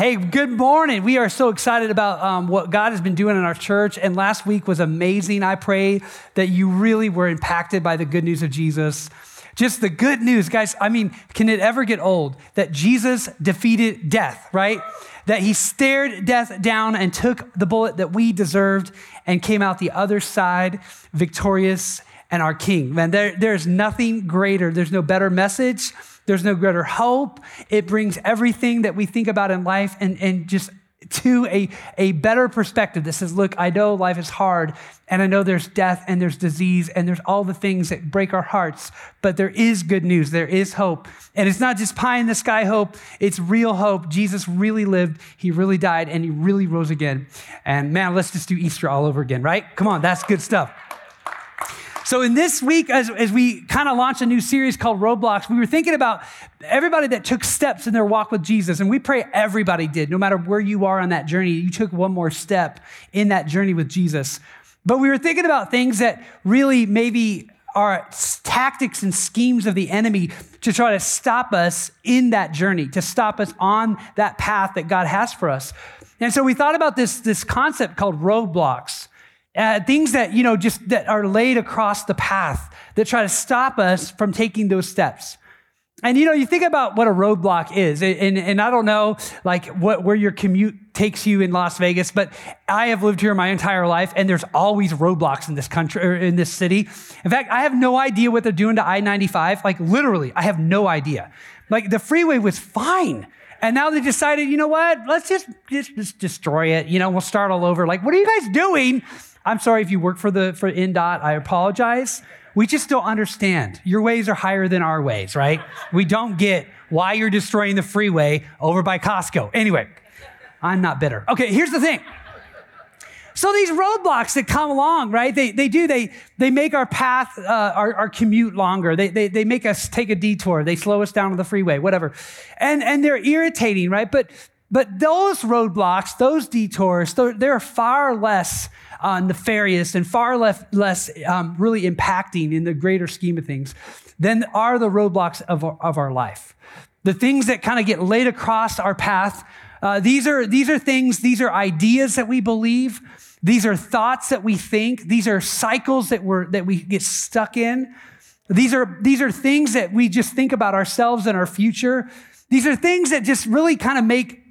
Hey, good morning. We are so excited about um, what God has been doing in our church. And last week was amazing. I pray that you really were impacted by the good news of Jesus. Just the good news, guys. I mean, can it ever get old that Jesus defeated death, right? That he stared death down and took the bullet that we deserved and came out the other side victorious and our king. Man, there, there's nothing greater. There's no better message there's no greater hope. It brings everything that we think about in life and, and just to a, a better perspective that says, look, I know life is hard, and I know there's death and there's disease and there's all the things that break our hearts, but there is good news. There is hope. And it's not just pie in the sky hope, it's real hope. Jesus really lived, he really died, and he really rose again. And man, let's just do Easter all over again, right? Come on, that's good stuff. So, in this week, as, as we kind of launched a new series called Roadblocks, we were thinking about everybody that took steps in their walk with Jesus. And we pray everybody did, no matter where you are on that journey, you took one more step in that journey with Jesus. But we were thinking about things that really maybe are tactics and schemes of the enemy to try to stop us in that journey, to stop us on that path that God has for us. And so we thought about this, this concept called roadblocks. Uh, things that, you know, just that are laid across the path that try to stop us from taking those steps. And you know, you think about what a roadblock is, and, and I don't know like what where your commute takes you in Las Vegas, but I have lived here my entire life, and there's always roadblocks in this country or in this city. In fact, I have no idea what they're doing to I-95. Like literally, I have no idea. Like the freeway was fine. And now they decided, you know what? Let's just, just, just destroy it. You know, we'll start all over. Like, what are you guys doing? I'm sorry if you work for the for NDOT. I apologize. We just don't understand. Your ways are higher than our ways, right? We don't get why you're destroying the freeway over by Costco. Anyway, I'm not bitter. Okay, here's the thing. So these roadblocks that come along, right? They, they do, they, they make our path, uh, our, our commute longer. They, they, they make us take a detour. They slow us down on the freeway, whatever. And, and they're irritating, right? But, but those roadblocks, those detours, they're, they're far less uh, nefarious and far less, less um, really impacting in the greater scheme of things than are the roadblocks of our, of our life. The things that kind of get laid across our path, uh, these, are, these are things, these are ideas that we believe. These are thoughts that we think. These are cycles that, we're, that we get stuck in. These are, these are things that we just think about ourselves and our future. These are things that just really kind of make,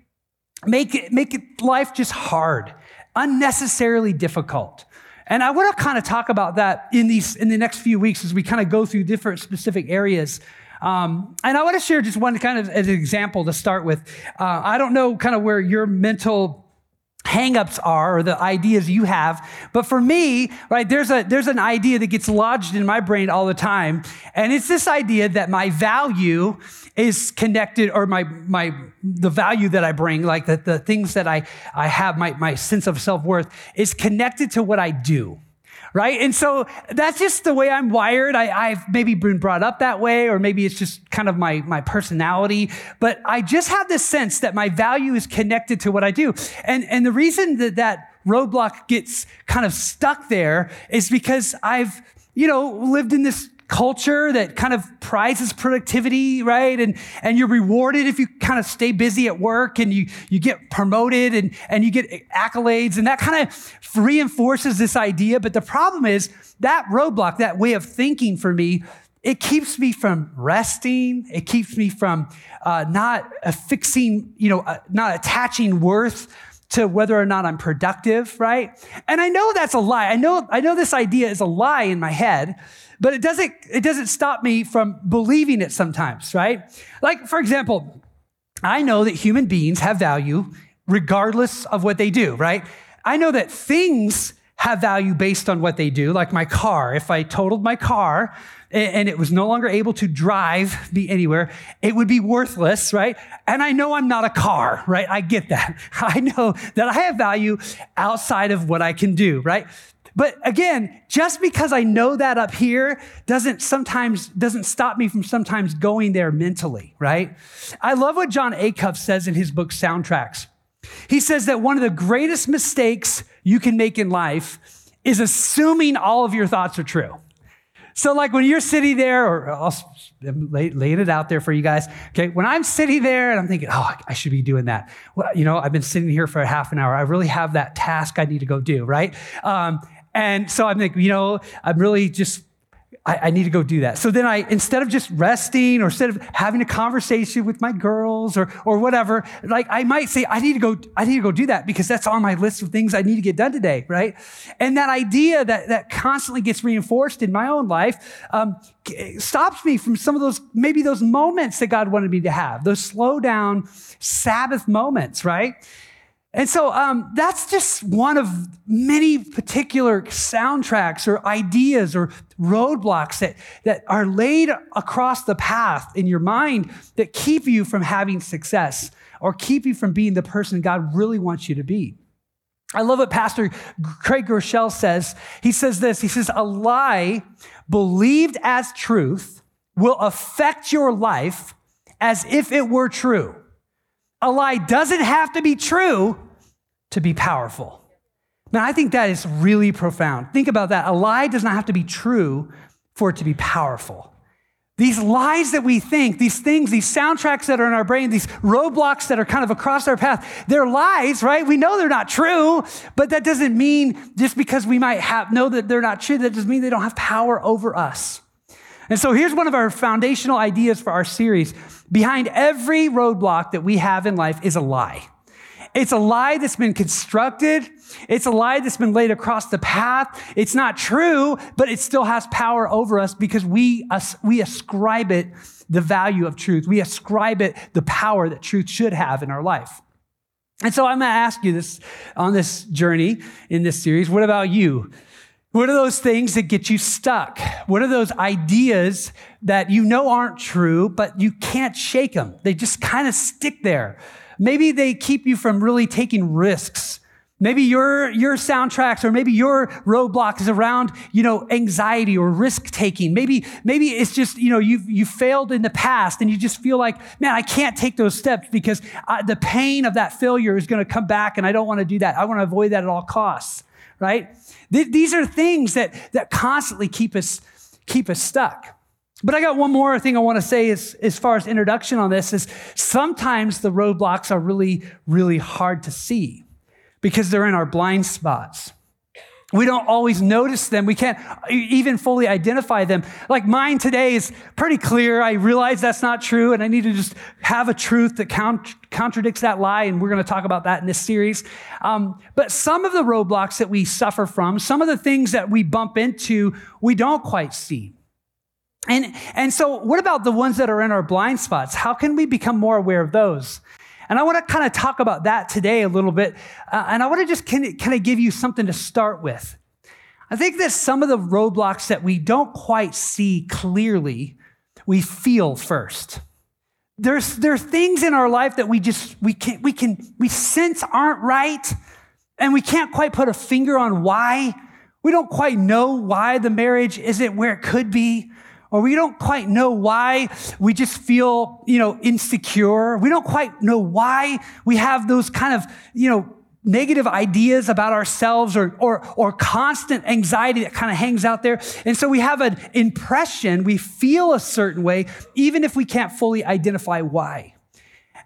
make, make life just hard unnecessarily difficult. And I want to kind of talk about that in these in the next few weeks as we kind of go through different specific areas. Um, and I want to share just one kind of an example to start with. Uh, I don't know kind of where your mental hangups are or the ideas you have. But for me, right, there's a there's an idea that gets lodged in my brain all the time. And it's this idea that my value is connected or my my the value that I bring, like the, the things that I, I have, my, my sense of self-worth is connected to what I do right? And so that's just the way I'm wired. I, have maybe been brought up that way, or maybe it's just kind of my, my personality. But I just have this sense that my value is connected to what I do. And, and the reason that that roadblock gets kind of stuck there is because I've, you know, lived in this culture that kind of prizes productivity, right? And, and you're rewarded if you kind of stay busy at work and you, you get promoted and, and you get accolades. And that kind of reinforces this idea. But the problem is that roadblock, that way of thinking for me, it keeps me from resting. It keeps me from uh, not affixing, you know, uh, not attaching worth to whether or not I'm productive, right? And I know that's a lie. I know, I know this idea is a lie in my head but it doesn't, it doesn't stop me from believing it sometimes, right? Like, for example, I know that human beings have value regardless of what they do, right? I know that things have value based on what they do, like my car. If I totaled my car and it was no longer able to drive me anywhere, it would be worthless, right? And I know I'm not a car, right? I get that. I know that I have value outside of what I can do, right? But again, just because I know that up here doesn't sometimes doesn't stop me from sometimes going there mentally, right? I love what Jon Acuff says in his book Soundtracks. He says that one of the greatest mistakes you can make in life is assuming all of your thoughts are true. So, like when you're sitting there, or I'll lay, laying it out there for you guys. Okay, when I'm sitting there and I'm thinking, oh, I should be doing that. Well, you know, I've been sitting here for a half an hour. I really have that task I need to go do, right? Um, and so I'm like, you know, I'm really just I, I, need to go do that. So then I, instead of just resting or instead of having a conversation with my girls or, or whatever, like I might say, I need to go, I need to go do that because that's on my list of things I need to get done today, right? And that idea that, that constantly gets reinforced in my own life, um, stops me from some of those, maybe those moments that God wanted me to have, those slow down Sabbath moments, right? And so um, that's just one of many particular soundtracks or ideas or roadblocks that, that are laid across the path in your mind that keep you from having success or keep you from being the person God really wants you to be. I love what Pastor Craig Groeschel says. He says this He says, A lie believed as truth will affect your life as if it were true. A lie doesn't have to be true to be powerful. Now, I think that is really profound. Think about that. A lie does not have to be true for it to be powerful. These lies that we think, these things, these soundtracks that are in our brain, these roadblocks that are kind of across our path, they're lies, right? We know they're not true, but that doesn't mean just because we might have know that they're not true, that doesn't mean they don't have power over us. And so here's one of our foundational ideas for our series. Behind every roadblock that we have in life is a lie. It's a lie that's been constructed. It's a lie that's been laid across the path. It's not true, but it still has power over us because we, we ascribe it the value of truth. We ascribe it the power that truth should have in our life. And so I'm going to ask you this on this journey in this series. What about you? What are those things that get you stuck? What are those ideas that you know aren't true, but you can't shake them? They just kind of stick there. Maybe they keep you from really taking risks. Maybe your, your soundtracks or maybe your roadblock is around, you know, anxiety or risk taking. Maybe, maybe it's just, you know, you've, you failed in the past and you just feel like, man, I can't take those steps because I, the pain of that failure is going to come back and I don't want to do that. I want to avoid that at all costs right? These are things that, that constantly keep us, keep us stuck. But I got one more thing I want to say as, as far as introduction on this is sometimes the roadblocks are really, really hard to see because they're in our blind spots. We don't always notice them. We can't even fully identify them. Like mine today is pretty clear. I realize that's not true, and I need to just have a truth that count- contradicts that lie, and we're going to talk about that in this series. Um, but some of the roadblocks that we suffer from, some of the things that we bump into, we don't quite see. And, and so, what about the ones that are in our blind spots? How can we become more aware of those? And I want to kind of talk about that today a little bit. Uh, and I want to just kind of give you something to start with. I think that some of the roadblocks that we don't quite see clearly, we feel first. There's, there are things in our life that we just, we can, we can, we sense aren't right. And we can't quite put a finger on why. We don't quite know why the marriage isn't where it could be or we don't quite know why we just feel, you know, insecure. We don't quite know why we have those kind of, you know, negative ideas about ourselves or, or, or constant anxiety that kind of hangs out there. And so we have an impression, we feel a certain way, even if we can't fully identify why.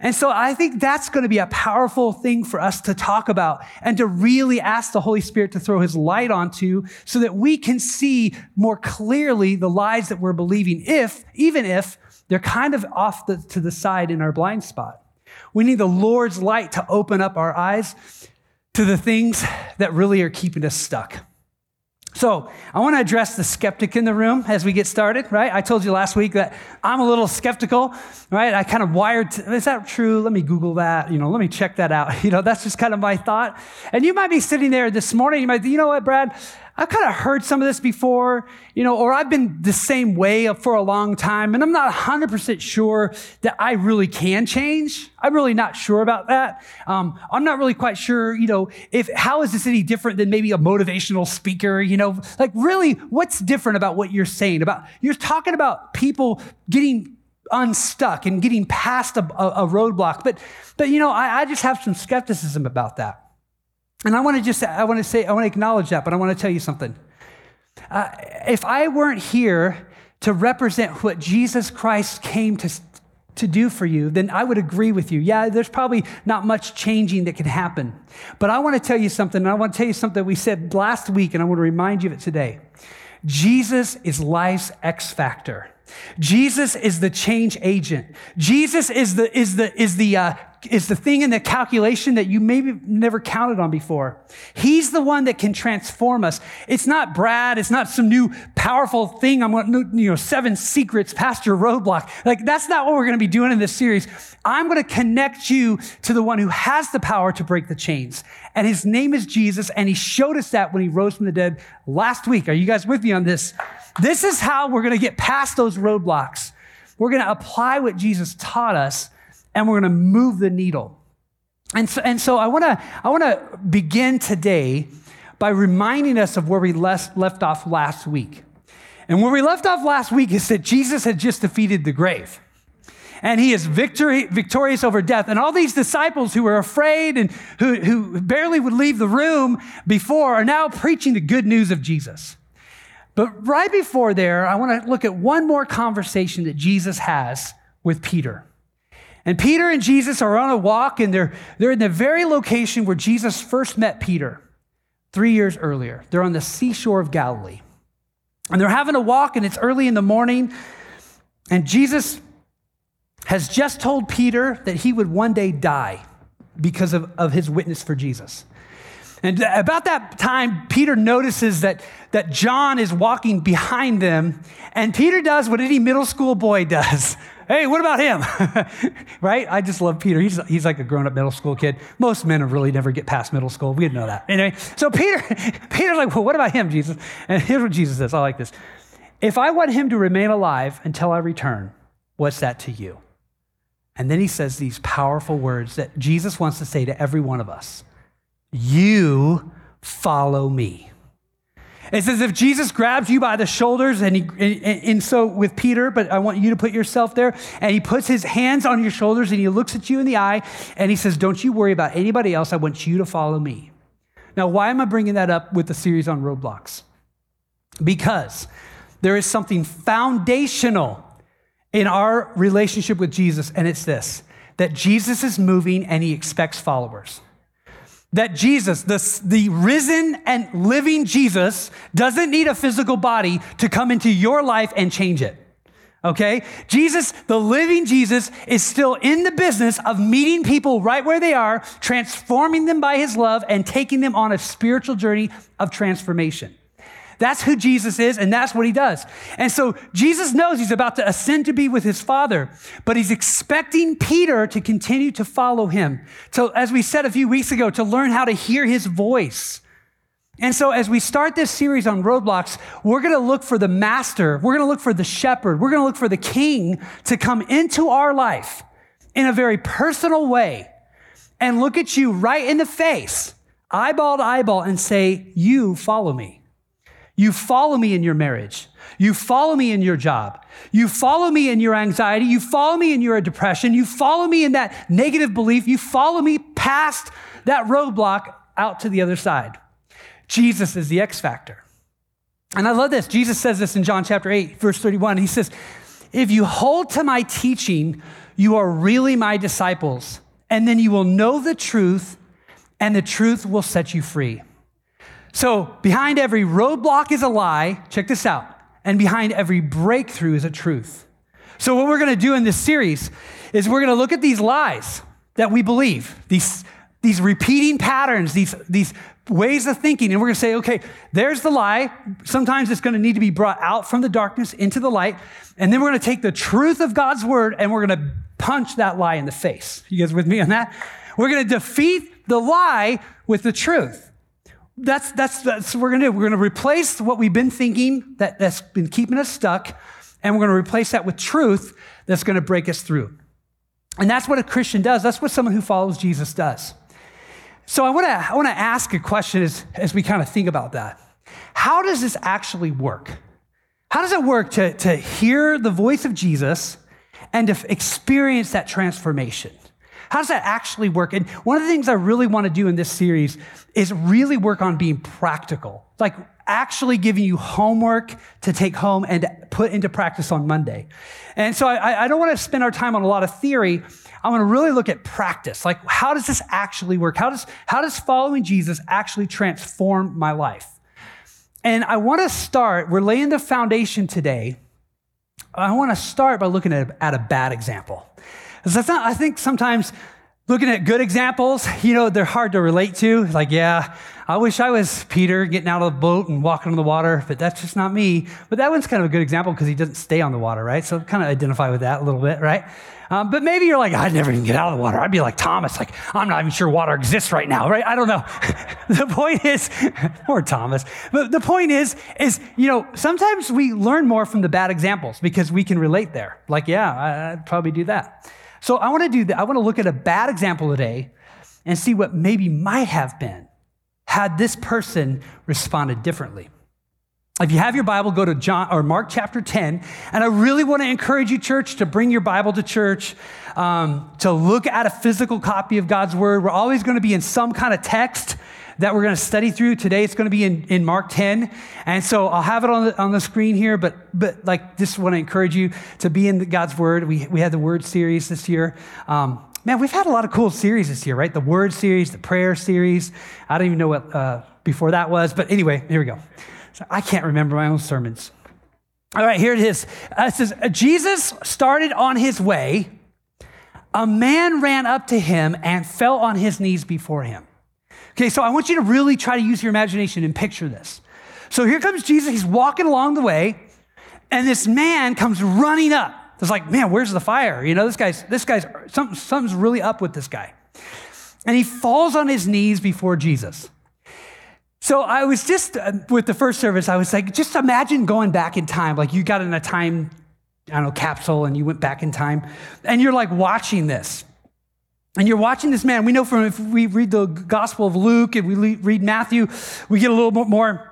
And so I think that's going to be a powerful thing for us to talk about and to really ask the Holy Spirit to throw his light onto so that we can see more clearly the lies that we're believing, if, even if they're kind of off the, to the side in our blind spot. We need the Lord's light to open up our eyes to the things that really are keeping us stuck. So, I want to address the skeptic in the room as we get started, right? I told you last week that I'm a little skeptical, right? I kind of wired, to, is that true? Let me Google that, you know, let me check that out. You know, that's just kind of my thought. And you might be sitting there this morning, you might, you know what, Brad? I've kind of heard some of this before, you know, or I've been the same way for a long time, and I'm not 100% sure that I really can change. I'm really not sure about that. Um, I'm not really quite sure, you know, if how is this any different than maybe a motivational speaker, you know, like really, what's different about what you're saying about? You're talking about people getting unstuck and getting past a, a, a roadblock, but but you know, I, I just have some skepticism about that. And I want to just, I want to say, I want to acknowledge that, but I want to tell you something. Uh, if I weren't here to represent what Jesus Christ came to, to do for you, then I would agree with you. Yeah, there's probably not much changing that can happen. But I want to tell you something, and I want to tell you something we said last week, and I want to remind you of it today. Jesus is life's X factor. Jesus is the change agent. Jesus is the, is the, is the, uh, is the thing in the calculation that you maybe never counted on before. He's the one that can transform us. It's not Brad. It's not some new powerful thing. I'm going to, you know, seven secrets past your roadblock. Like that's not what we're going to be doing in this series. I'm going to connect you to the one who has the power to break the chains. And his name is Jesus. And he showed us that when he rose from the dead last week. Are you guys with me on this? This is how we're going to get past those roadblocks. We're going to apply what Jesus taught us and we're going to move the needle. And so, and so I want to I want to begin today by reminding us of where we left, left off last week. And where we left off last week is that Jesus had just defeated the grave. And he is victory, victorious over death. And all these disciples who were afraid and who, who barely would leave the room before are now preaching the good news of Jesus. But right before there, I want to look at one more conversation that Jesus has with Peter. And Peter and Jesus are on a walk, and they're, they're in the very location where Jesus first met Peter three years earlier. They're on the seashore of Galilee. And they're having a walk, and it's early in the morning. And Jesus has just told Peter that he would one day die because of, of his witness for Jesus. And about that time, Peter notices that, that John is walking behind them, and Peter does what any middle school boy does. Hey, what about him? right? I just love Peter. He's, he's like a grown up middle school kid. Most men really never get past middle school. We didn't know that. Anyway, so Peter, Peter's like, well, what about him, Jesus? And here's what Jesus says. I like this. If I want him to remain alive until I return, what's that to you? And then he says these powerful words that Jesus wants to say to every one of us You follow me. It's as if Jesus grabs you by the shoulders, and, he, and, and, so with Peter, but I want you to put yourself there, and he puts his hands on your shoulders and he looks at you in the eye and he says, Don't you worry about anybody else. I want you to follow me. Now, why am I bringing that up with the series on roadblocks? Because there is something foundational in our relationship with Jesus, and it's this that Jesus is moving and he expects followers that Jesus, the, the risen and living Jesus, doesn't need a physical body to come into your life and change it. Okay? Jesus, the living Jesus, is still in the business of meeting people right where they are, transforming them by his love, and taking them on a spiritual journey of transformation. That's who Jesus is, and that's what he does. And so Jesus knows he's about to ascend to be with his Father, but he's expecting Peter to continue to follow him. So, as we said a few weeks ago, to learn how to hear his voice. And so, as we start this series on roadblocks, we're going to look for the master, we're going to look for the shepherd, we're going to look for the king to come into our life in a very personal way and look at you right in the face, eyeball to eyeball, and say, You follow me. You follow me in your marriage. You follow me in your job. You follow me in your anxiety. You follow me in your depression. You follow me in that negative belief. You follow me past that roadblock out to the other side. Jesus is the X factor. And I love this. Jesus says this in John chapter 8, verse 31. He says, If you hold to my teaching, you are really my disciples, and then you will know the truth, and the truth will set you free. So, behind every roadblock is a lie. Check this out. And behind every breakthrough is a truth. So, what we're going to do in this series is we're going to look at these lies that we believe, these, these repeating patterns, these, these ways of thinking. And we're going to say, okay, there's the lie. Sometimes it's going to need to be brought out from the darkness into the light. And then we're going to take the truth of God's word and we're going to punch that lie in the face. You guys with me on that? We're going to defeat the lie with the truth that's, that's, that's what we're going to do. We're going to replace what we've been thinking that, that's been keeping us stuck, and we're going to replace that with truth that's going to break us through. And that's what a Christian does. That's what someone who follows Jesus does. So I want to I want to ask a question as, as we kind of think about that. How does this actually work? How does it work to, to hear the voice of Jesus and to experience that transformation? How does that actually work? And one of the things I really want to do in this series is really work on being practical. Like actually giving you homework to take home and put into practice on Monday. And so I, I don't want to spend our time on a lot of theory. I want to really look at practice. Like, how does this actually work? How does, how does following Jesus actually transform my life? And I want to start, we're laying the foundation today. I want to start by looking at, at a bad example. Because I think sometimes looking at good examples, you know, they're hard to relate to. Like, yeah, I wish I was Peter getting out of the boat and walking on the water, but that's just not me. But that one's kind of a good example because he doesn't stay on the water, right? So kind of identify with that a little bit, right? Um, but maybe you're like, I'd never even get out of the water. I'd be like Thomas, like, I'm not even sure water exists right now, right? I don't know. the point is, poor Thomas. But the point is, is, you know, sometimes we learn more from the bad examples because we can relate there. Like, yeah, I'd probably do that. So I want to do that. I want to look at a bad example today and see what maybe might have been had this person responded differently. If you have your Bible, go to John or Mark chapter 10. And I really want to encourage you, church, to bring your Bible to church, um, to look at a physical copy of God's word. We're always going to be in some kind of text that we're going to study through. Today it's going to be in, in Mark 10. And so I'll have it on the, on the screen here, but, but like, just want to encourage you to be in God's Word. We, we had the Word series this year. Um, man, we've had a lot of cool series this year, right? The Word series, the Prayer series. I don't even know what uh, before that was, but anyway, here we go. So I can't remember my own sermons. All right, here it is. Uh, it says, Jesus started on his way. A man ran up to him and fell on his knees before him. Okay, so I want you to really try to use your imagination and picture this. So here comes Jesus, he's walking along the way, and this man comes running up. It's like, man, where's the fire? You know, this guy's, this guy's, something, something's really up with this guy. And he falls on his knees before Jesus. So I was just, uh, with the first service, I was like, just imagine going back in time. Like you got in a time, I don't know, capsule and you went back in time and you're like watching this. And you're watching this man. We know from if we read the Gospel of Luke and we read Matthew, we get a little bit more.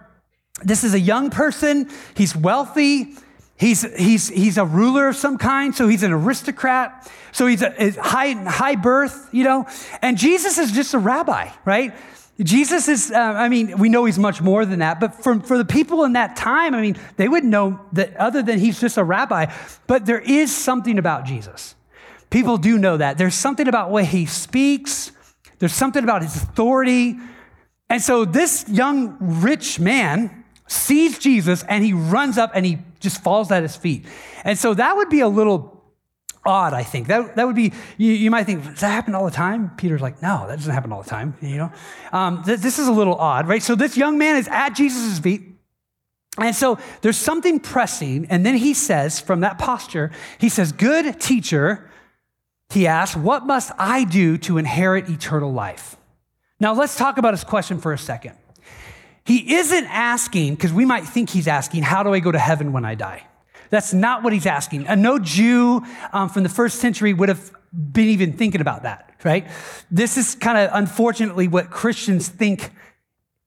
This is a young person. He's wealthy. He's, he's, he's a ruler of some kind. So he's an aristocrat. So he's a, a high, high birth, you know. And Jesus is just a rabbi, right? Jesus is, uh, I mean, we know he's much more than that, but for, for the people in that time, I mean, they wouldn't know that other than he's just a rabbi. But there is something about Jesus. People do know that. There's something about the way he speaks, there's something about his authority. And so this young rich man sees Jesus and he runs up and he just falls at his feet. And so that would be a little odd, I think. That, that would be, you, you might think, does that happen all the time? Peter's like, no, that doesn't happen all the time, you know? Um, th- this is a little odd, right? So this young man is at Jesus' feet. And so there's something pressing. And then he says, from that posture, he says, Good teacher, he asks, What must I do to inherit eternal life? Now, let's talk about his question for a second. He isn't asking, because we might think he's asking, How do I go to heaven when I die? That's not what he's asking. And no Jew um, from the first century would have been even thinking about that, right? This is kind of unfortunately what Christians think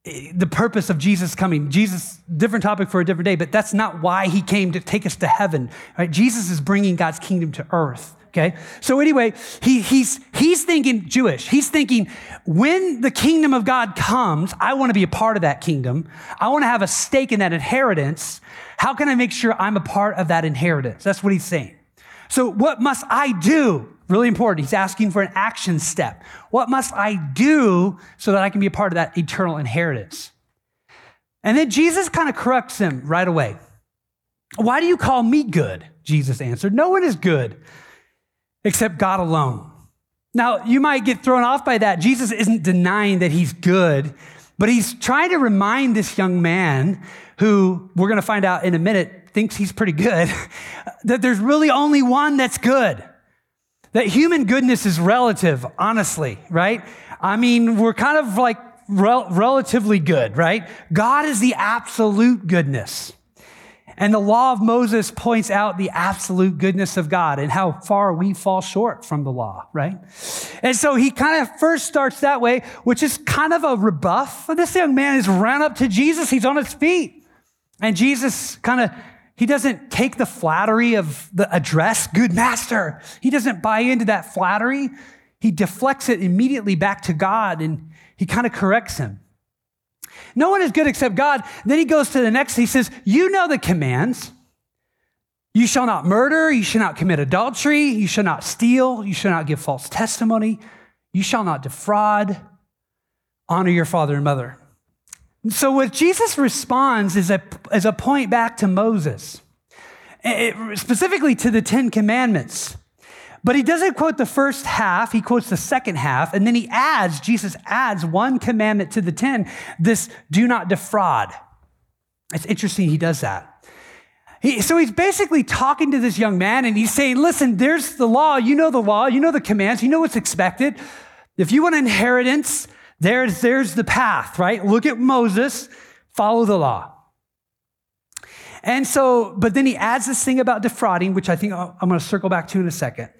eh, the purpose of Jesus coming. Jesus, different topic for a different day, but that's not why he came to take us to heaven, right? Jesus is bringing God's kingdom to earth. Okay. So anyway, he, he's, he's thinking Jewish. He's thinking when the kingdom of God comes, I want to be a part of that kingdom. I want to have a stake in that inheritance. How can I make sure I'm a part of that inheritance? That's what he's saying. So what must I do? Really important. He's asking for an action step. What must I do so that I can be a part of that eternal inheritance? And then Jesus kind of corrects him right away. Why do you call me good? Jesus answered. No one is good except God alone. Now, you might get thrown off by that. Jesus isn't denying that he's good, but he's trying to remind this young man who we're going to find out in a minute thinks he's pretty good that there's really only one that's good. That human goodness is relative, honestly, right? I mean, we're kind of like rel- relatively good, right? God is the absolute goodness. And the law of Moses points out the absolute goodness of God and how far we fall short from the law, right? And so he kind of first starts that way, which is kind of a rebuff. This young man has run up to Jesus. He's on his feet. And Jesus kind of, he doesn't take the flattery of the address, good master. He doesn't buy into that flattery. He deflects it immediately back to God and he kind of corrects him. No one is good except God. Then he goes to the next, he says, You know the commands. You shall not murder, you shall not commit adultery, you shall not steal, you shall not give false testimony, you shall not defraud, honor your father and mother. So, what Jesus responds is a, is a point back to Moses, it, specifically to the Ten Commandments. But he doesn't quote the first half, he quotes the second half, and then he adds, Jesus adds one commandment to the 10, this do not defraud. It's interesting he does that. He, so he's basically talking to this young man and he's saying, listen, there's the law. You know the law. You know the commands. You know what's expected. If you want inheritance, there's, there's the path, right? Look at Moses, follow the law. And so, but then he adds this thing about defrauding, which I think I'm going to circle back to in a second.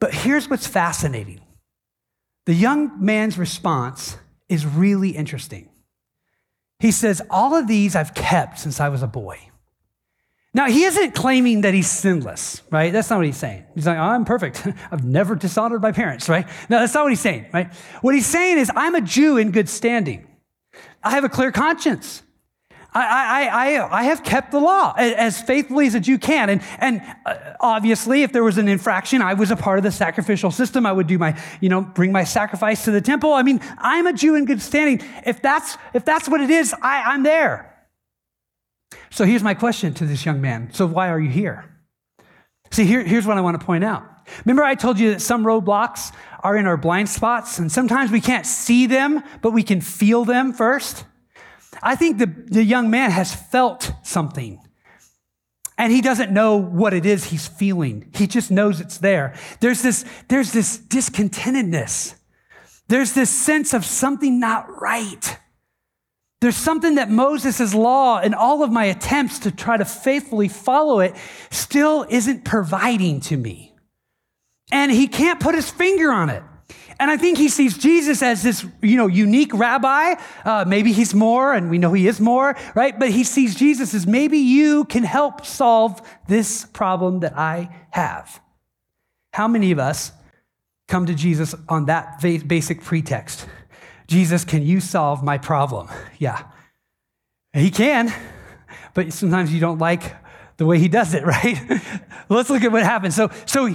But here's what's fascinating the young man's response is really interesting. He says, All of these I've kept since I was a boy. Now, he isn't claiming that he's sinless, right? That's not what he's saying. He's like, I'm perfect. I've never dishonored my parents, right? No, that's not what he's saying, right? What he's saying is, I'm a Jew in good standing. I have a clear conscience. I, I, I, have kept the law as faithfully as a Jew can. And, and uh, obviously, if there was an infraction, I was a part of the sacrificial system. I would do my, you know, bring my sacrifice to the temple. I mean, I'm a Jew in good standing. If that's, if that's what it is, I, I'm there. So here's my question to this young man. So why are you here? See, here, here's what I want to point out. Remember, I told you that some roadblocks are in our blind spots, and sometimes we can't see them, but we can feel them first. I think the, the young man has felt something. And he doesn't know what it is he's feeling. He just knows it's there. There's this, there's this discontentedness. There's this sense of something not right. There's something that Moses' law and all of my attempts to try to faithfully follow it still isn't providing to me. And he can't put his finger on it. And I think he sees Jesus as this, you know, unique rabbi. Uh, maybe he's more, and we know he is more, right? But he sees Jesus as maybe you can help solve this problem that I have. How many of us come to Jesus on that basic pretext? Jesus, can you solve my problem? Yeah. He can, but sometimes you don't like the way he does it, right? Let's look at what happens. So, so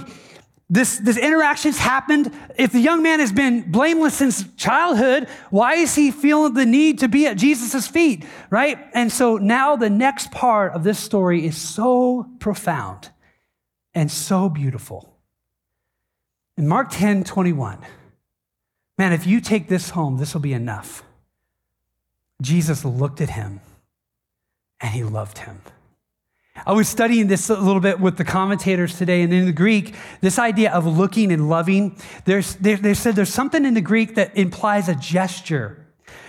this, this interaction's happened. If the young man has been blameless since childhood, why is he feeling the need to be at Jesus' feet, right? And so now the next part of this story is so profound and so beautiful. In Mark 10 21, man, if you take this home, this will be enough. Jesus looked at him and he loved him. I was studying this a little bit with the commentators today, and in the Greek, this idea of looking and loving, there's, they, they said there's something in the Greek that implies a gesture.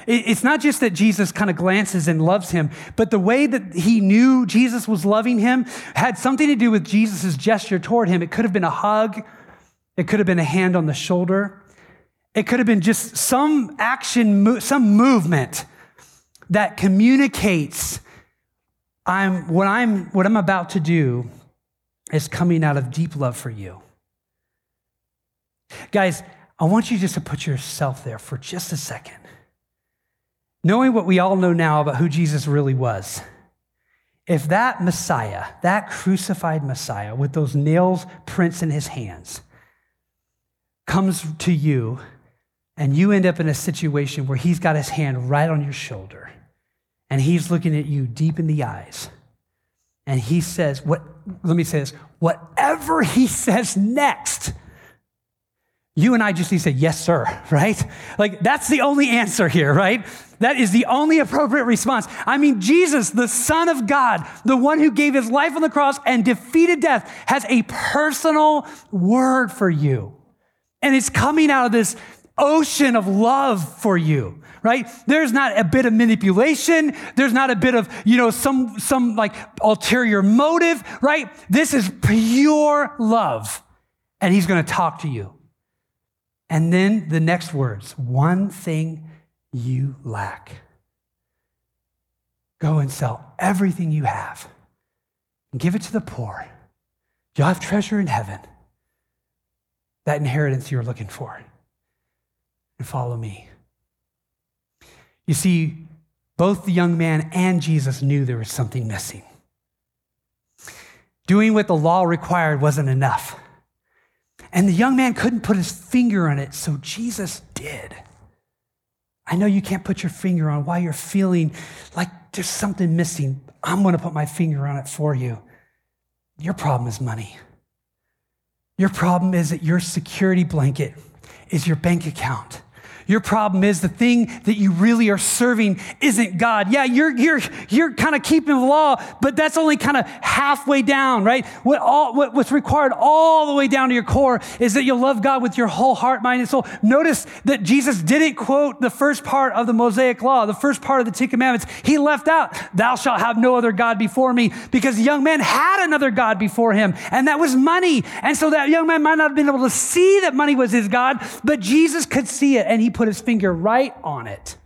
It's not just that Jesus kind of glances and loves him, but the way that he knew Jesus was loving him had something to do with Jesus' gesture toward him. It could have been a hug, it could have been a hand on the shoulder, it could have been just some action, some movement that communicates I'm, what, I'm, what I'm about to do is coming out of deep love for you. Guys, I want you just to put yourself there for just a second. Knowing what we all know now about who Jesus really was, if that Messiah, that crucified Messiah with those nails prints in his hands, comes to you and you end up in a situation where he's got his hand right on your shoulder and he's looking at you deep in the eyes. And he says, what, let me say this, whatever he says next, you and I just need to say, yes, sir, right? Like, that's the only answer here, right? That is the only appropriate response. I mean, Jesus, the Son of God, the one who gave his life on the cross and defeated death, has a personal word for you. And it's coming out of this ocean of love for you right? There's not a bit of manipulation. There's not a bit of, you know, some, some like ulterior motive, right? This is pure love. And he's going to talk to you. And then the next words one thing you lack. Go and sell everything you have and give it to the poor. You'll have treasure in heaven, that inheritance you're looking for. And follow me. You see, both the young man and Jesus knew there was something missing. Doing what the law required wasn't enough. And the young man couldn't put his finger on it, so Jesus did. I know you can't put your finger on why you're feeling like there's something missing. I'm going to put my finger on it for you. Your problem is money. Your problem is that your security blanket is your bank account. Your problem is the thing that you really are serving isn't God. Yeah, you're, you're, you're kind of keeping the law, but that's only kind of halfway down, right? What all, what, what's required all the way down to your core is that you'll love God with your whole heart, mind, and soul. Notice that Jesus didn't quote the first part of the Mosaic law, the first part of the Ten Commandments. He left out, thou shalt have no other God before me, because the young man had another God before him, and that was money. And so that young man might not have been able to see that money was his God, but Jesus could see it, and he put his finger right on it.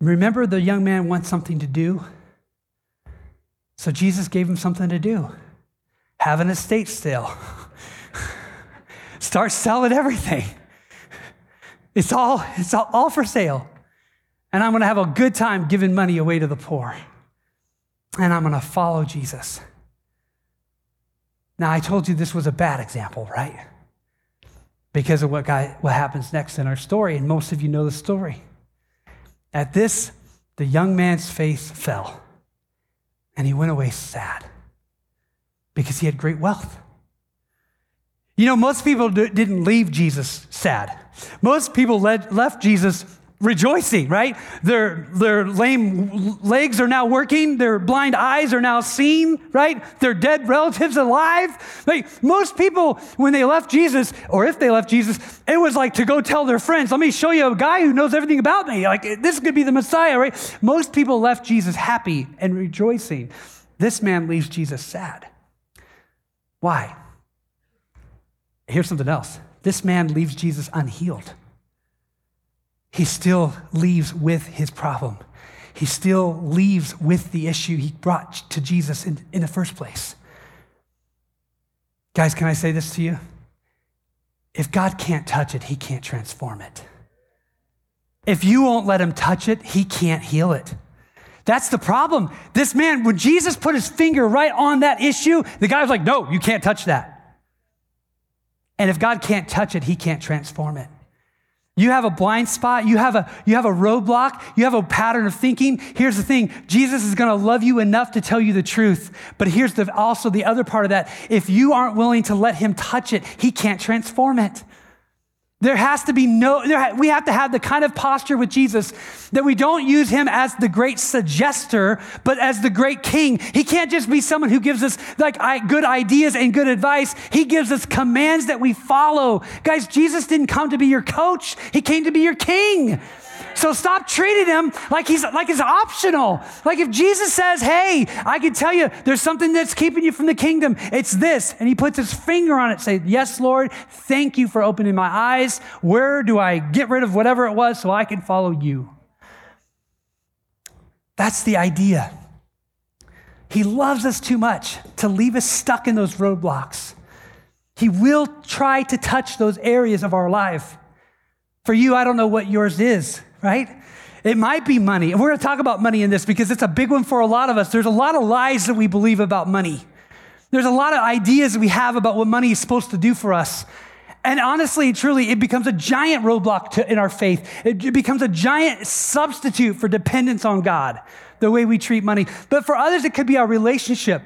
Remember, the young man wants something to do. So Jesus gave him something to do have an estate sale, start selling everything. It's all, it's all, all for sale. And I'm going to have a good time giving money away to the poor. And I'm going to follow Jesus. Now, I told you this was a bad example, right? Because of what, what happens next in our story. And most of you know the story. At this, the young man's face fell, and he went away sad because he had great wealth. You know, most people didn't leave Jesus sad. Most people led, left Jesus rejoicing, right? Their, their lame legs are now working, their blind eyes are now seeing, right? Their dead relatives alive. Like most people, when they left Jesus, or if they left Jesus, it was like to go tell their friends, let me show you a guy who knows everything about me. Like this could be the Messiah, right? Most people left Jesus happy and rejoicing. This man leaves Jesus sad. Why? Here's something else. This man leaves Jesus unhealed he still leaves with his problem. He still leaves with the issue he brought to Jesus in, in the first place. Guys, can I say this to you? If God can't touch it, he can't transform it. If you won't let him touch it, he can't heal it. That's the problem. This man, when Jesus put his finger right on that issue, the guy was like, No, you can't touch that. And if God can't touch it, he can't transform it. You have a blind spot, you have a, you have a roadblock, you have a pattern of thinking. Here's the thing Jesus is going to love you enough to tell you the truth. But here's the, also the other part of that. If you aren't willing to let him touch it, he can't transform it. There has to be no, there, we have to have the kind of posture with Jesus that we don't use him as the great suggester, but as the great king. He can't just be someone who gives us like good ideas and good advice. He gives us commands that we follow. Guys, Jesus didn't come to be your coach, he came to be your king. So stop treating him like he's like it's optional. Like if Jesus says, "Hey, I can tell you there's something that's keeping you from the kingdom. It's this." And he puts his finger on it, say, "Yes, Lord, thank you for opening my eyes. Where do I get rid of whatever it was so I can follow you?" That's the idea. He loves us too much to leave us stuck in those roadblocks. He will try to touch those areas of our life. For you, I don't know what yours is right? It might be money. And we're going to talk about money in this because it's a big one for a lot of us. There's a lot of lies that we believe about money. There's a lot of ideas we have about what money is supposed to do for us. And honestly, truly, it becomes a giant roadblock to, in our faith. It becomes a giant substitute for dependence on God, the way we treat money. But for others, it could be our relationship.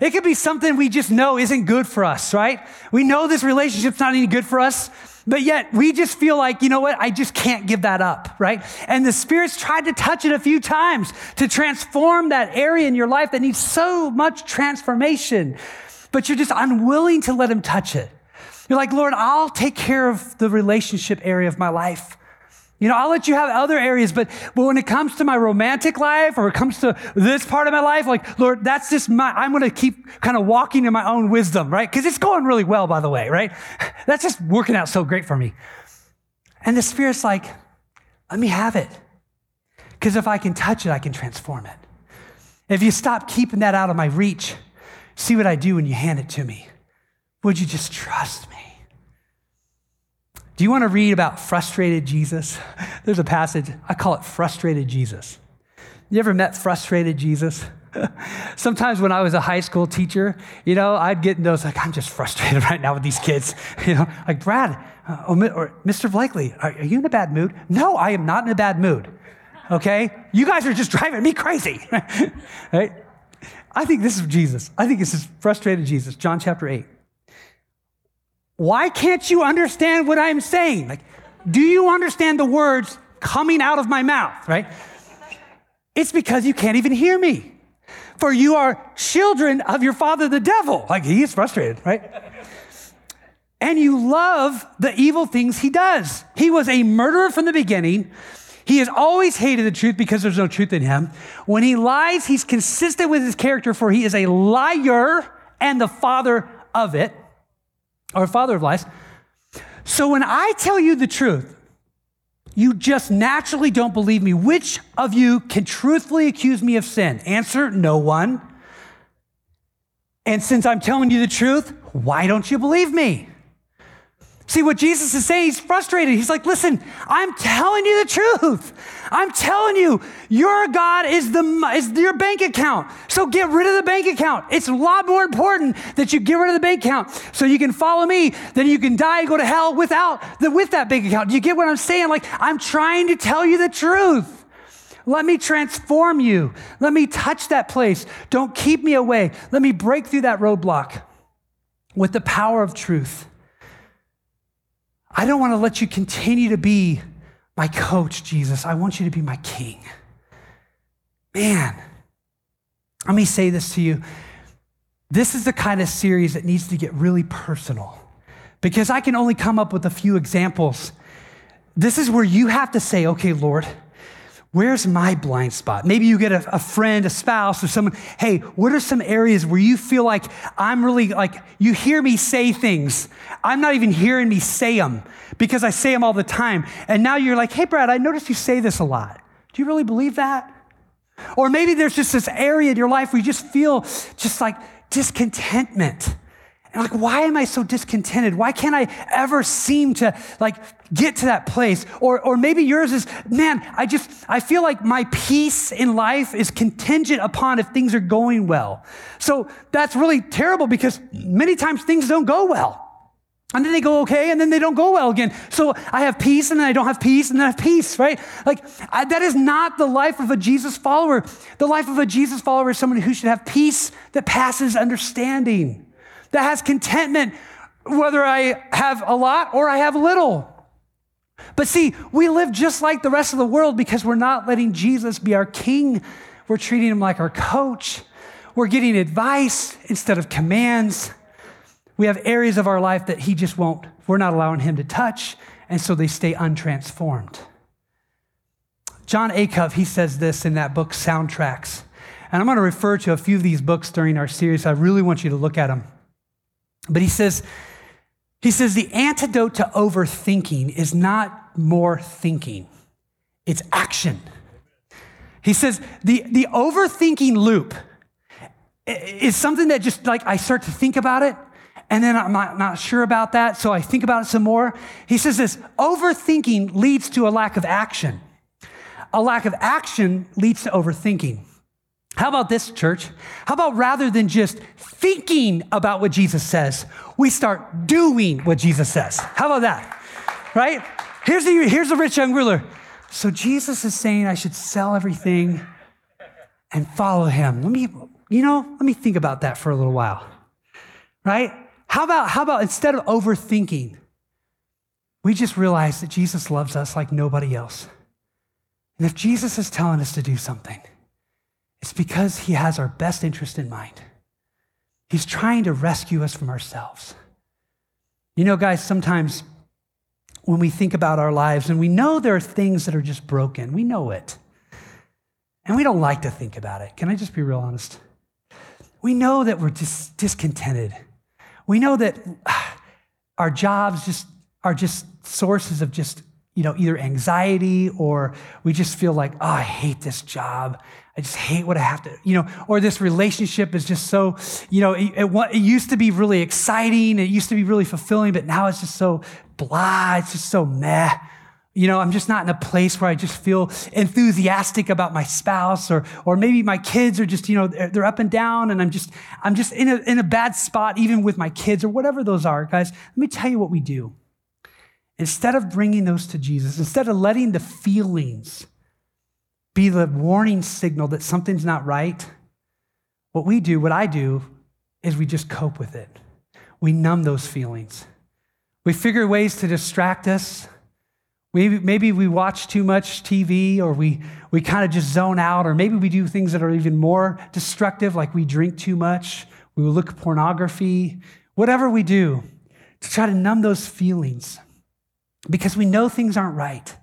It could be something we just know isn't good for us, right? We know this relationship's not any good for us. But yet we just feel like, you know what? I just can't give that up, right? And the Spirit's tried to touch it a few times to transform that area in your life that needs so much transformation, but you're just unwilling to let Him touch it. You're like, Lord, I'll take care of the relationship area of my life. You know, I'll let you have other areas, but, but when it comes to my romantic life or it comes to this part of my life, like, Lord, that's just my, I'm going to keep kind of walking in my own wisdom, right? Because it's going really well, by the way, right? That's just working out so great for me. And the Spirit's like, let me have it. Because if I can touch it, I can transform it. If you stop keeping that out of my reach, see what I do when you hand it to me. Would you just trust me? Do you want to read about frustrated Jesus? There's a passage, I call it Frustrated Jesus. You ever met frustrated Jesus? Sometimes when I was a high school teacher, you know, I'd get in those like, I'm just frustrated right now with these kids. You know, like, Brad, uh, or Mr. Blakely, are, are you in a bad mood? No, I am not in a bad mood. Okay? You guys are just driving me crazy. right? I think this is Jesus. I think this is frustrated Jesus. John chapter 8. Why can't you understand what I'm saying? Like, do you understand the words coming out of my mouth, right? It's because you can't even hear me. For you are children of your father, the devil. Like, he is frustrated, right? and you love the evil things he does. He was a murderer from the beginning. He has always hated the truth because there's no truth in him. When he lies, he's consistent with his character, for he is a liar and the father of it, or father of lies. So when I tell you the truth, you just naturally don't believe me. Which of you can truthfully accuse me of sin? Answer no one. And since I'm telling you the truth, why don't you believe me? See what Jesus is saying? He's frustrated. He's like, listen, I'm telling you the truth. I'm telling you, your God is, the, is your bank account. So get rid of the bank account. It's a lot more important that you get rid of the bank account so you can follow me than you can die and go to hell without the, with that bank account. Do you get what I'm saying? Like, I'm trying to tell you the truth. Let me transform you. Let me touch that place. Don't keep me away. Let me break through that roadblock with the power of truth. I don't want to let you continue to be my coach, Jesus. I want you to be my king. Man, let me say this to you. This is the kind of series that needs to get really personal because I can only come up with a few examples. This is where you have to say, okay, Lord, Where's my blind spot? Maybe you get a, a, friend, a spouse, or someone, hey, what are some areas where you feel like I'm really like, you hear me say things. I'm not even hearing me say them because I say them all the time. And now you're like, hey, Brad, I noticed you say this a lot. Do you really believe that? Or maybe there's just this area in your life where you just feel just like discontentment. And like, why am I so discontented? Why can't I ever seem to like get to that place? Or, or maybe yours is, man, I just, I feel like my peace in life is contingent upon if things are going well. So that's really terrible because many times things don't go well. And then they go okay, and then they don't go well again. So I have peace, and then I don't have peace, and then I have peace, right? Like, I, that is not the life of a Jesus follower. The life of a Jesus follower is someone who should have peace that passes understanding that has contentment, whether I have a lot or I have little. But see, we live just like the rest of the world because we're not letting Jesus be our king. We're treating him like our coach. We're getting advice instead of commands. We have areas of our life that he just won't, we're not allowing him to touch, and so they stay untransformed. Jon Acuff, he says this in that book, Soundtracks. And I'm going to refer to a few of these books during our series. I really want you to look at them. But he says, he says the antidote to overthinking is not more thinking, it's action. He says the, the overthinking loop is something that just like I start to think about it and then I'm not, not sure about that, so I think about it some more. He says this overthinking leads to a lack of action. A lack of action leads to overthinking. How about this, church? How about rather than just thinking about what Jesus says, we start doing what Jesus says? How about that? Right? Here's the, here's the rich young ruler. So Jesus is saying I should sell everything and follow him. Let me, you know, let me think about that for a little while. Right? How about, how about instead of overthinking, we just realize that Jesus loves us like nobody else. And if Jesus is telling us to do something, it's because he has our best interest in mind. He's trying to rescue us from ourselves. You know, guys, sometimes when we think about our lives and we know there are things that are just broken, we know it. And we don't like to think about it. Can I just be real honest? We know that we're just discontented. We know that our jobs just are just sources of just, you know, either anxiety or we just feel like, oh, I hate this job. I just hate what I have to, you know, or this relationship is just so, you know, it, it, it, used to be really exciting, it used to be really fulfilling, but now it's just so blah. It's just so meh. You know, I'm just not in a place where I just feel enthusiastic about my spouse or, or maybe my kids are just, you know, they're up and down and I'm just, I'm just in a, in a bad spot, even with my kids or whatever those are. Guys, let me tell you what we do. Instead of bringing those to Jesus, instead of letting the feelings be the warning signal that something's not right, what we do, what I do, is we just cope with it. We numb those feelings. We figure ways to distract us. Maybe, maybe we watch too much TV or we, we kind of just zone out, or maybe we do things that are even more destructive, like we drink too much, we look at pornography, whatever we do to try to numb those feelings because we know things aren't right.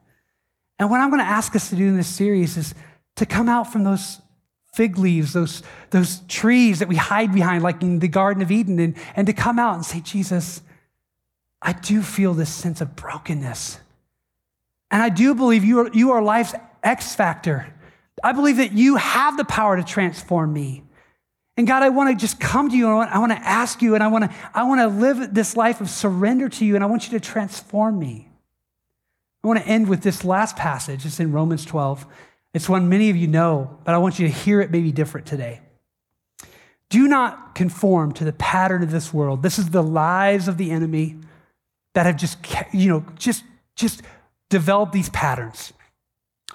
And what I'm going to ask us to do in this series is to come out from those fig leaves, those, those trees that we hide behind, like in the Garden of Eden, and, and to come out and say, Jesus, I do feel this sense of brokenness. And I do believe you are, you are life's X factor. I believe that you have the power to transform me. And God, I want to just come to you. And I want to ask you, and I want to, I want to live this life of surrender to you, and I want you to transform me. I want to end with this last passage. It's in Romans 12. It's one many of you know, but I want you to hear it maybe different today. Do not conform to the pattern of this world. This is the lies of the enemy that have just, you know, just, just developed these patterns.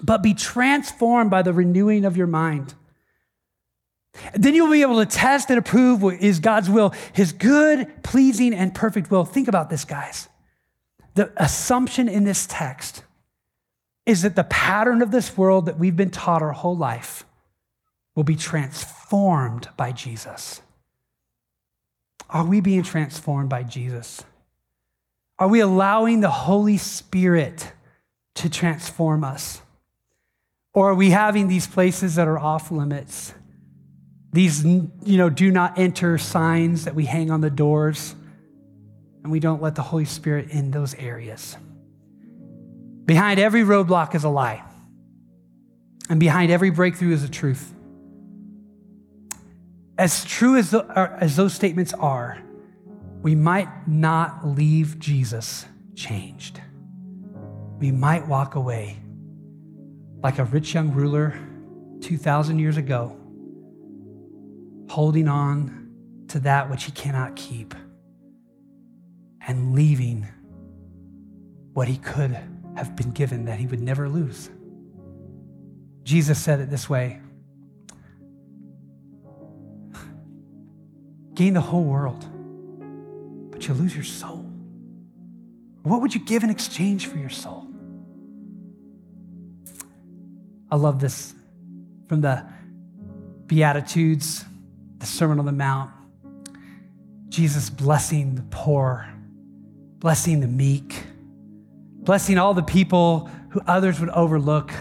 But be transformed by the renewing of your mind. Then you'll be able to test and approve what is God's will, his good, pleasing, and perfect will. Think about this, guys. The assumption in this text is that the pattern of this world that we've been taught our whole life will be transformed by Jesus. Are we being transformed by Jesus? Are we allowing the Holy Spirit to transform us? Or are we having these places that are off limits? These, you know, do not enter signs that we hang on the doors, and we don't let the Holy Spirit in those areas. Behind every roadblock is a lie, and behind every breakthrough is a truth. As true as, the, uh, as those statements are, we might not leave Jesus changed. We might walk away like a rich young ruler 2,000 years ago, holding on to that which he cannot keep and leaving what he could have been given that he would never lose. Jesus said it this way gain the whole world, but you lose your soul. What would you give in exchange for your soul? I love this from the Beatitudes, the Sermon on the Mount. Jesus blessing the poor, blessing the meek blessing all the people who others would overlook.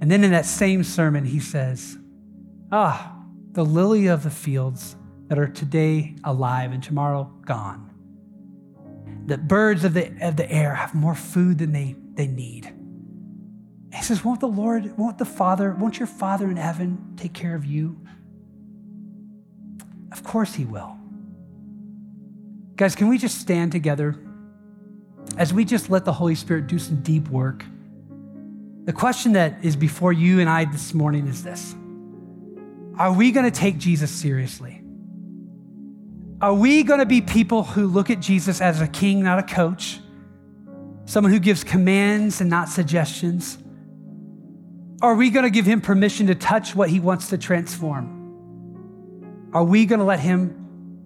And then in that same sermon, he says, Ah, the lily of the fields that are today alive and tomorrow gone. The birds of the, of the air have more food than they, they need. He says, Won't the Lord, won't the Father, won't your Father in heaven take care of you? Of course he will. Guys, can we just stand together? as we just let the Holy Spirit do some deep work, the question that is before you and I this morning is this Are we going to take Jesus seriously? Are we going to be people who look at Jesus as a king, not a coach? Someone who gives commands and not suggestions? Are we going to give him permission to touch what he wants to transform? Are we going to let him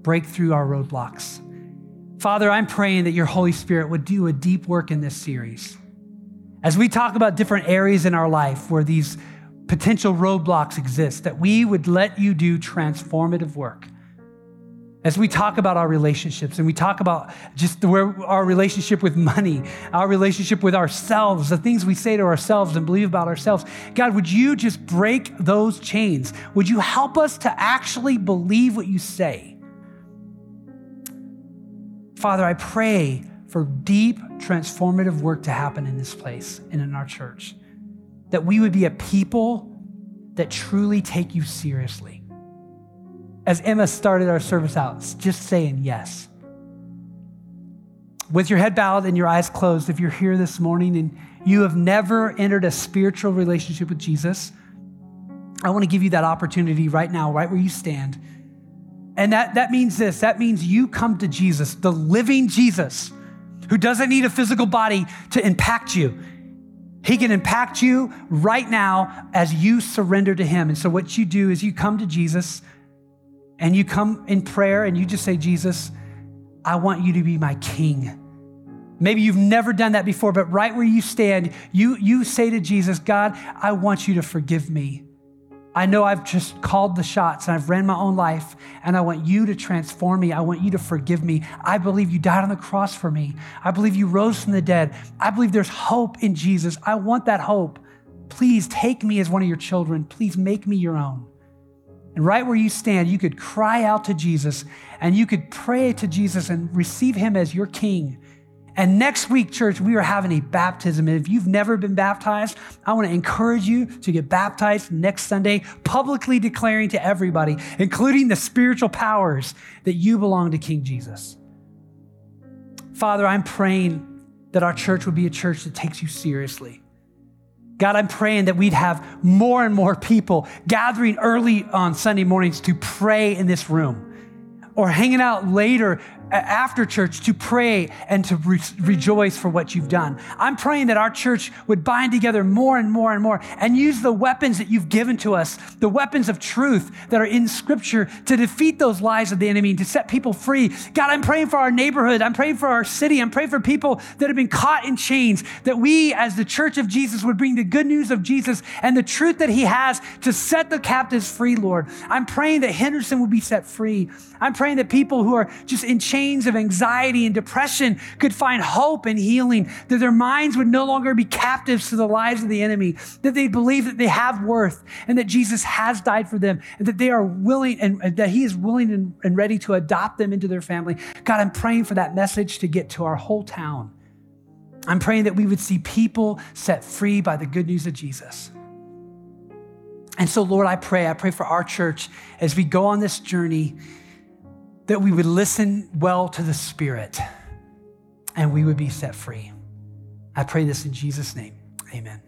break through our roadblocks? Father, I'm praying that your Holy Spirit would do a deep work in this series. As we talk about different areas in our life where these potential roadblocks exist, that we would let you do transformative work. As we talk about our relationships and we talk about just where our relationship with money, our relationship with ourselves, the things we say to ourselves and believe about ourselves, God, would you just break those chains? Would you help us to actually believe what you say? Father, I pray for deep, transformative work to happen in this place and in our church. That we would be a people that truly take you seriously. As Emma started our service out, just saying yes. with your head bowed and your eyes closed, if you're here this morning and you have never entered a spiritual relationship with Jesus, I want to give you that opportunity right now, right where you stand. And that, that means this that means you come to Jesus, the living Jesus, who doesn't need a physical body to impact you. He can impact you right now as you surrender to Him. And so, what you do is you come to Jesus and you come in prayer and you just say, Jesus, I want you to be my king. Maybe you've never done that before, but right where you stand, you, you say to Jesus, God, I want you to forgive me. I know I've just called the shots and I've ran my own life, and I want you to transform me. I want you to forgive me. I believe you died on the cross for me. I believe you rose from the dead. I believe there's hope in Jesus. I want that hope. Please take me as one of your children. Please make me your own. And right where you stand, you could cry out to Jesus and you could pray to Jesus and receive him as your king. And next week, church, we are having a baptism. And if you've never been baptized, I want to encourage you to get baptized next Sunday, publicly declaring to everybody, including the spiritual powers, that you belong to King Jesus. Father, I'm praying that our church would be a church that takes you seriously. God, I'm praying that we'd have more and more people gathering early on Sunday mornings to pray in this room or hanging out later after church to pray and to re- rejoice for what you've done. I'm praying that our church would bind together more and more and more and use the weapons that you've given to us, the weapons of truth that are in scripture to defeat those lies of the enemy and to set people free. God, I'm praying for our neighborhood. I'm praying for our city. I'm praying for people that have been caught in chains, that we as the church of Jesus would bring the good news of Jesus and the truth that he has to set the captives free, Lord. I'm praying that Henderson will be set free. I'm praying that people who are just in chains chains of anxiety and depression could find hope and healing, that their minds would no longer be captives to the lies of the enemy, that they believe that they have worth and that Jesus has died for them and that they are willing and that he is willing and, and ready to adopt them into their family. God, I'm praying for that message to get to our whole town. I'm praying that we would see people set free by the good news of Jesus. And so, Lord, I pray, I pray for our church as we go on this journey that we would listen well to the Spirit and we would be set free. I pray this in Jesus' name. Amen.